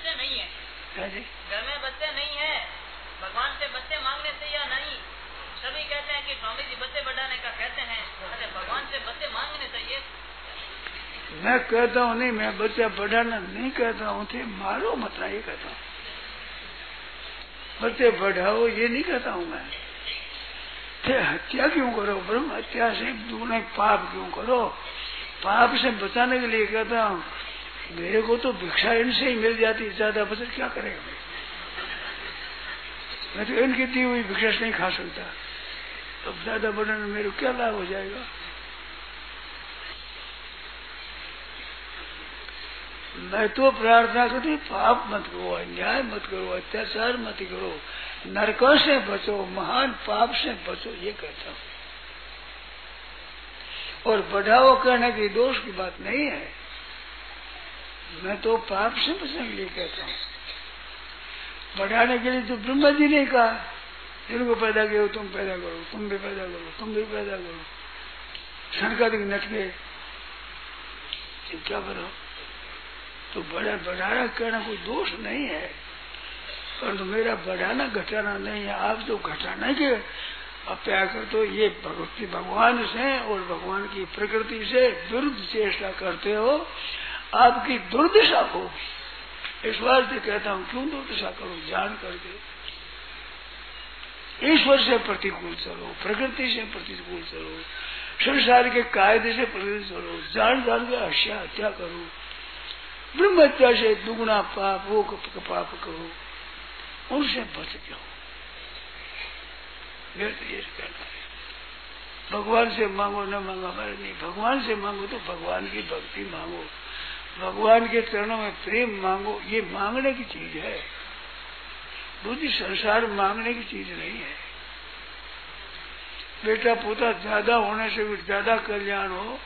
बच्चे नहीं है। है घर में बच्चे नहीं है। भगवान से बच्चे मांगने से या नहीं? सभी कहते हैं कि स्वामी जी बच्चे बढ़ाने का कहते हैं। अरे भगवान से बच्चे मांगने चाहिए मैं कहता हूँ नहीं मैं बच्चा बढ़ाना नहीं कहता हूँ थे मारो मत ये कहता हूँ। बच्चे बढ़ाओ ये नहीं कहता हूँ मैं। थे हत्या क्यों करो ब्रह्म हत्या से दुगने पाप क्यों करो? पाप से बचाने के लिए कहता हूँ मेरे को तो भिक्षा इनसे ही मिल जाती, ज़्यादा बचत क्या करेगा? मैं तो इनकी दी हुई भिक्षा नहीं खा सकता। अब ज़्यादा बढ़ाने में मेरे क्या लाभ हो जाएगा? मैं तो प्रार्थना करती पाप मत करो, अन्याय मत करो, अत्याचार मत करो, नरकों से बचो, महान पाप से बचो, ये कहता हूँ। और बढ़ावा कहने की दोष की बात नहीं है। मैं तो पाप से बचने के लिए कहता हूँ। बढ़ाने के लिए तो ब्रह्मा जी ने कहा जिनको पैदा किया तुम पैदा करो, तुम भी पैदा करो, तुम भी पैदा करो। शनकादिक नट गए। क्या करो तो बड़ा बढ़ाना कहना कोई दोष नहीं है। परंतु मेरा बढ़ाना घटाना नहीं है। आप जो घटाना के अप्या कर तो ये भगवती भगवान से और भगवान की प्रकृति से विरुद्ध चेष्टा करते हो। आपकी दुर्दशा होगी इस वास्ते कहता हूँ, क्यों दुर्दशा करो? जान करके। ईश्वर से प्रतिकूल चलो, प्रकृति से प्रतिकूल चलो, संसार के कायदे से प्रतिकूल चलो, जान जान के हत्या हत्या करो। ब्रह्म हत्या से दुगुना पाप, वो पाप करो। उनसे बच जाओ। मेरे तो ये कहना भगवान से मांगो, न मांगो, हमारे नहीं। भगवान से मांगो तो भगवान की भक्ति मांगो। भगवान के चरणों में प्रेम मांगो, ये मांगने की चीज़ है। दूसरी संसार मांगने की चीज़ नहीं है। बेटा पोता ज़्यादा होने से भी ज़्यादा कल्याण हो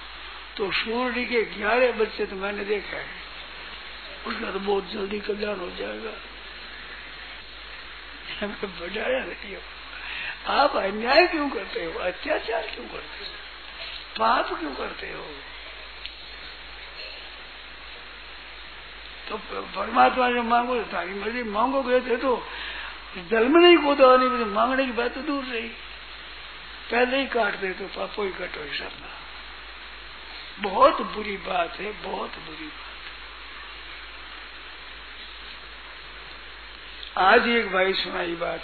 तो सूर्य के ग्यारह बच्चे तो मैंने देखा है। उसका तो बहुत जल्दी कल्याण हो जाएगा। बजाया नहीं हो। आप अन्याय क्यों करते हो? अत्याचार क्यों करते हो? पाप क्यों करते हो? तो परमात्मा ने मांगो तो तारी मर्ज़ी मांगोगे थे तो जल में नहीं कूदा नहीं मांगने की बात तो दूर रही। पहले ही काट दे तो पापो ही कटो सब बहुत बुरी बात है, बहुत बुरी बात। आज एक भाई सुनाई बात।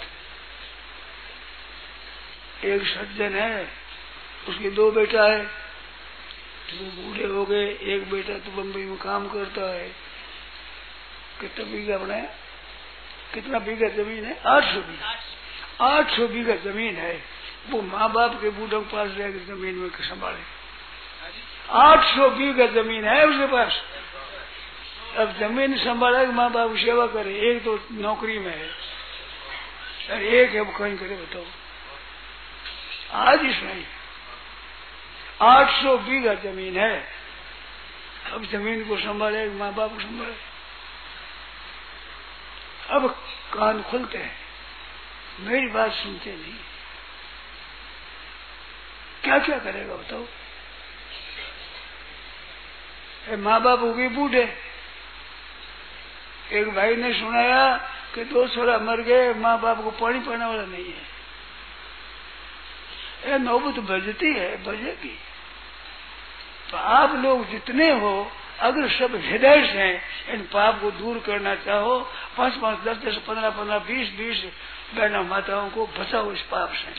एक सज्जन है, उसके दो बेटा है। तो बूढ़े हो गए, एक बेटा तो बम्बई में काम करता है। कितना बीघा बनाया कितना बीघा ज़मीन है? आठ सौ बीघा। आठ सौ बीघा। ज़मीन है। वो माँ बाप के बूढ़ों के पास जाकर ज़मीन में संभाले। आठ सौ बीघा ज़मीन है उसके पास। अब ज़मीन संभाला माँ बाप सेवा करे। एक तो नौकरी में है। और एक है वो कहीं करे बताओ। आज इसमें आठ सौ बीघा ज़मीन है। अब ज़मीन को संभाले माँ बाप को संभाले। अब कान खुलते हैं। मेरी बात सुनते नहीं। क्या क्या करेगा बताओ? माँ बाप हो गए बूढ़े। एक भाई ने सुनाया कि दो छोरा मर गए माँ बाप को पानी पाने वाला नहीं है। नौबत बजती है, बजेगी। तो आप लोग जितने हो अगर सब हृदय से इन पाप को दूर करना चाहो, पाँच पाँच, दस दस, पंद्रह पंद्रह, बीस बीस बहना माताओं को बचाओ इस पाप से।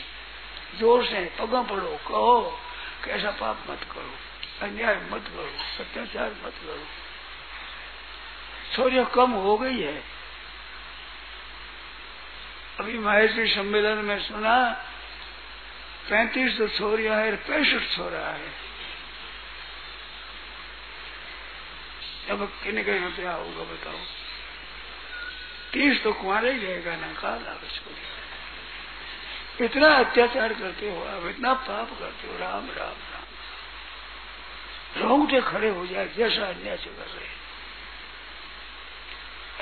ज़ोर से पगा पड़ो, कहो कि ऐसा पाप मत करो, अन्याय मत करो अत्याचार मत करो। थोड़ी कम हो गई है। अभी महेश्वरी सम्मेलन में सुना, पैंतीस तो छोरिया है, पैंसठ छोरा है। अब किन्ने कहीं क्या होगा बताओ? तीस तो कुमार ही रहेगा ना लागत छोड़ इतना अत्याचार करते हो आप, इतना पाप करते हो, राम राम राम। रोंगटे खड़े हो जाए, जैसा अन्याय से कर रहे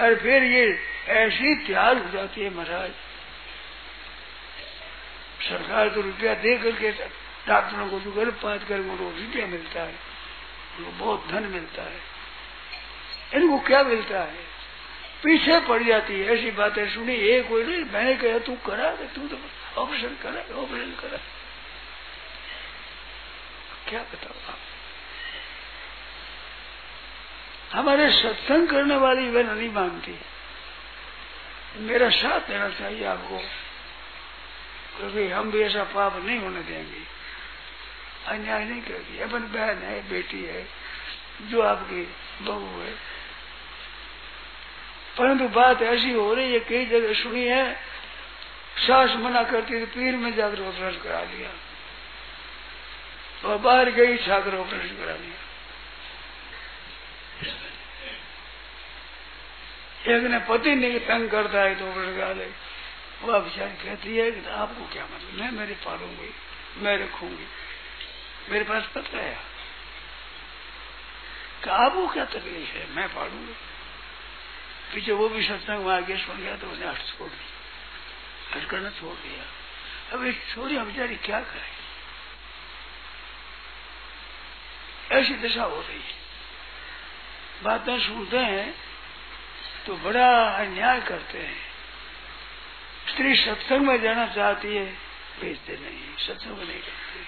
और फिर ये ऐसी त्याग हो जाती है महाराज। सरकार तो रुपया दे करके डॉक्टरों को जो गर्भपात कर रुपया मिलता है? उनको बहुत धन मिलता है। इनको क्या मिलता है? पीछे पड़ जाती है, ऐसी बातें सुनी, ये कोई नहीं, मैंने कहा, तू करा, तू तो ऑपरेशन करा ऑपरेशन करा। क्या बताओ आप? हमारे सत्संग करने वाली वह नहीं मानती। मेरा साथ देना चाहिए आपको, क्योंकि हम भी ऐसा पाप नहीं होने देंगे। अन्याय नहीं करेगी। अपन बहन है, बेटी है, जो आपकी बहू है परंतु बात ऐसी हो रही है, कई जगह सुनी है, सास मना करती तो पीर में जाकर ऑपरेशन करा दिया। और बाहर गई छाकर ऑपरेशन करा दिया। एक ने पति नहीं तंग करता है तो ऑपरेशन करा दे। वह बेचारी कहती है कि आपको क्या मतलब? मैं मेरे पालूँगी, मैं रखूँगी। मेरे पास पत्र है। आपको क्या तकलीफ़ है? मैं पालूँगी। पीछे वो भी सत्संग वहाँ आगे सुन गया तो उन्हें हट छोड़ दिया। हट करना छोड़ दिया। अब एक छोरी बेचारी क्या करें? ऐसी दशा हो रही है। बातें सुनते हैं तो बड़ा अन्याय करते हैं। स्त्री सत्संग में जाना चाहती है, भेजते नहीं, सत्संग में नहीं करते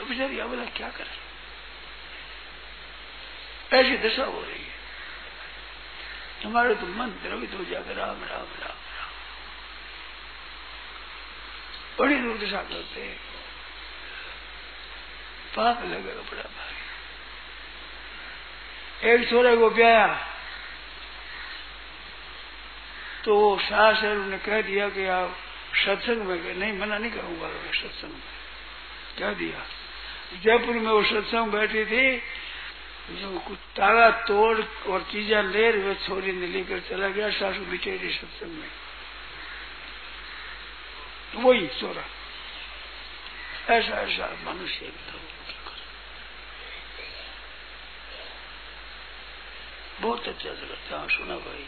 अब बेचारी अबला क्या करे? ऐसी दशा हो रही हमारे तो मन द्रवित हो जाकर राम राम राम राम। बड़ी दुर्दशा करते हैं। पाप लगेगा बड़ा भारी। एक छोरे को ब्याया तो वो सास है उन्होंने कह दिया कि आप सत्संग में नहीं, मना नहीं करूँगा, सत्संग में। कह दिया। जयपुर में वो सत्संग बैठी थी जो कुछ ताला तोड़ और चीजा ले रहे छोरी ने लेकर चला गया, सासू बिचेरी सत्संग में। वही चोरा ऐसा ऐसा मनुष्य बहुत अच्छा जगह हाँ सुना भाई।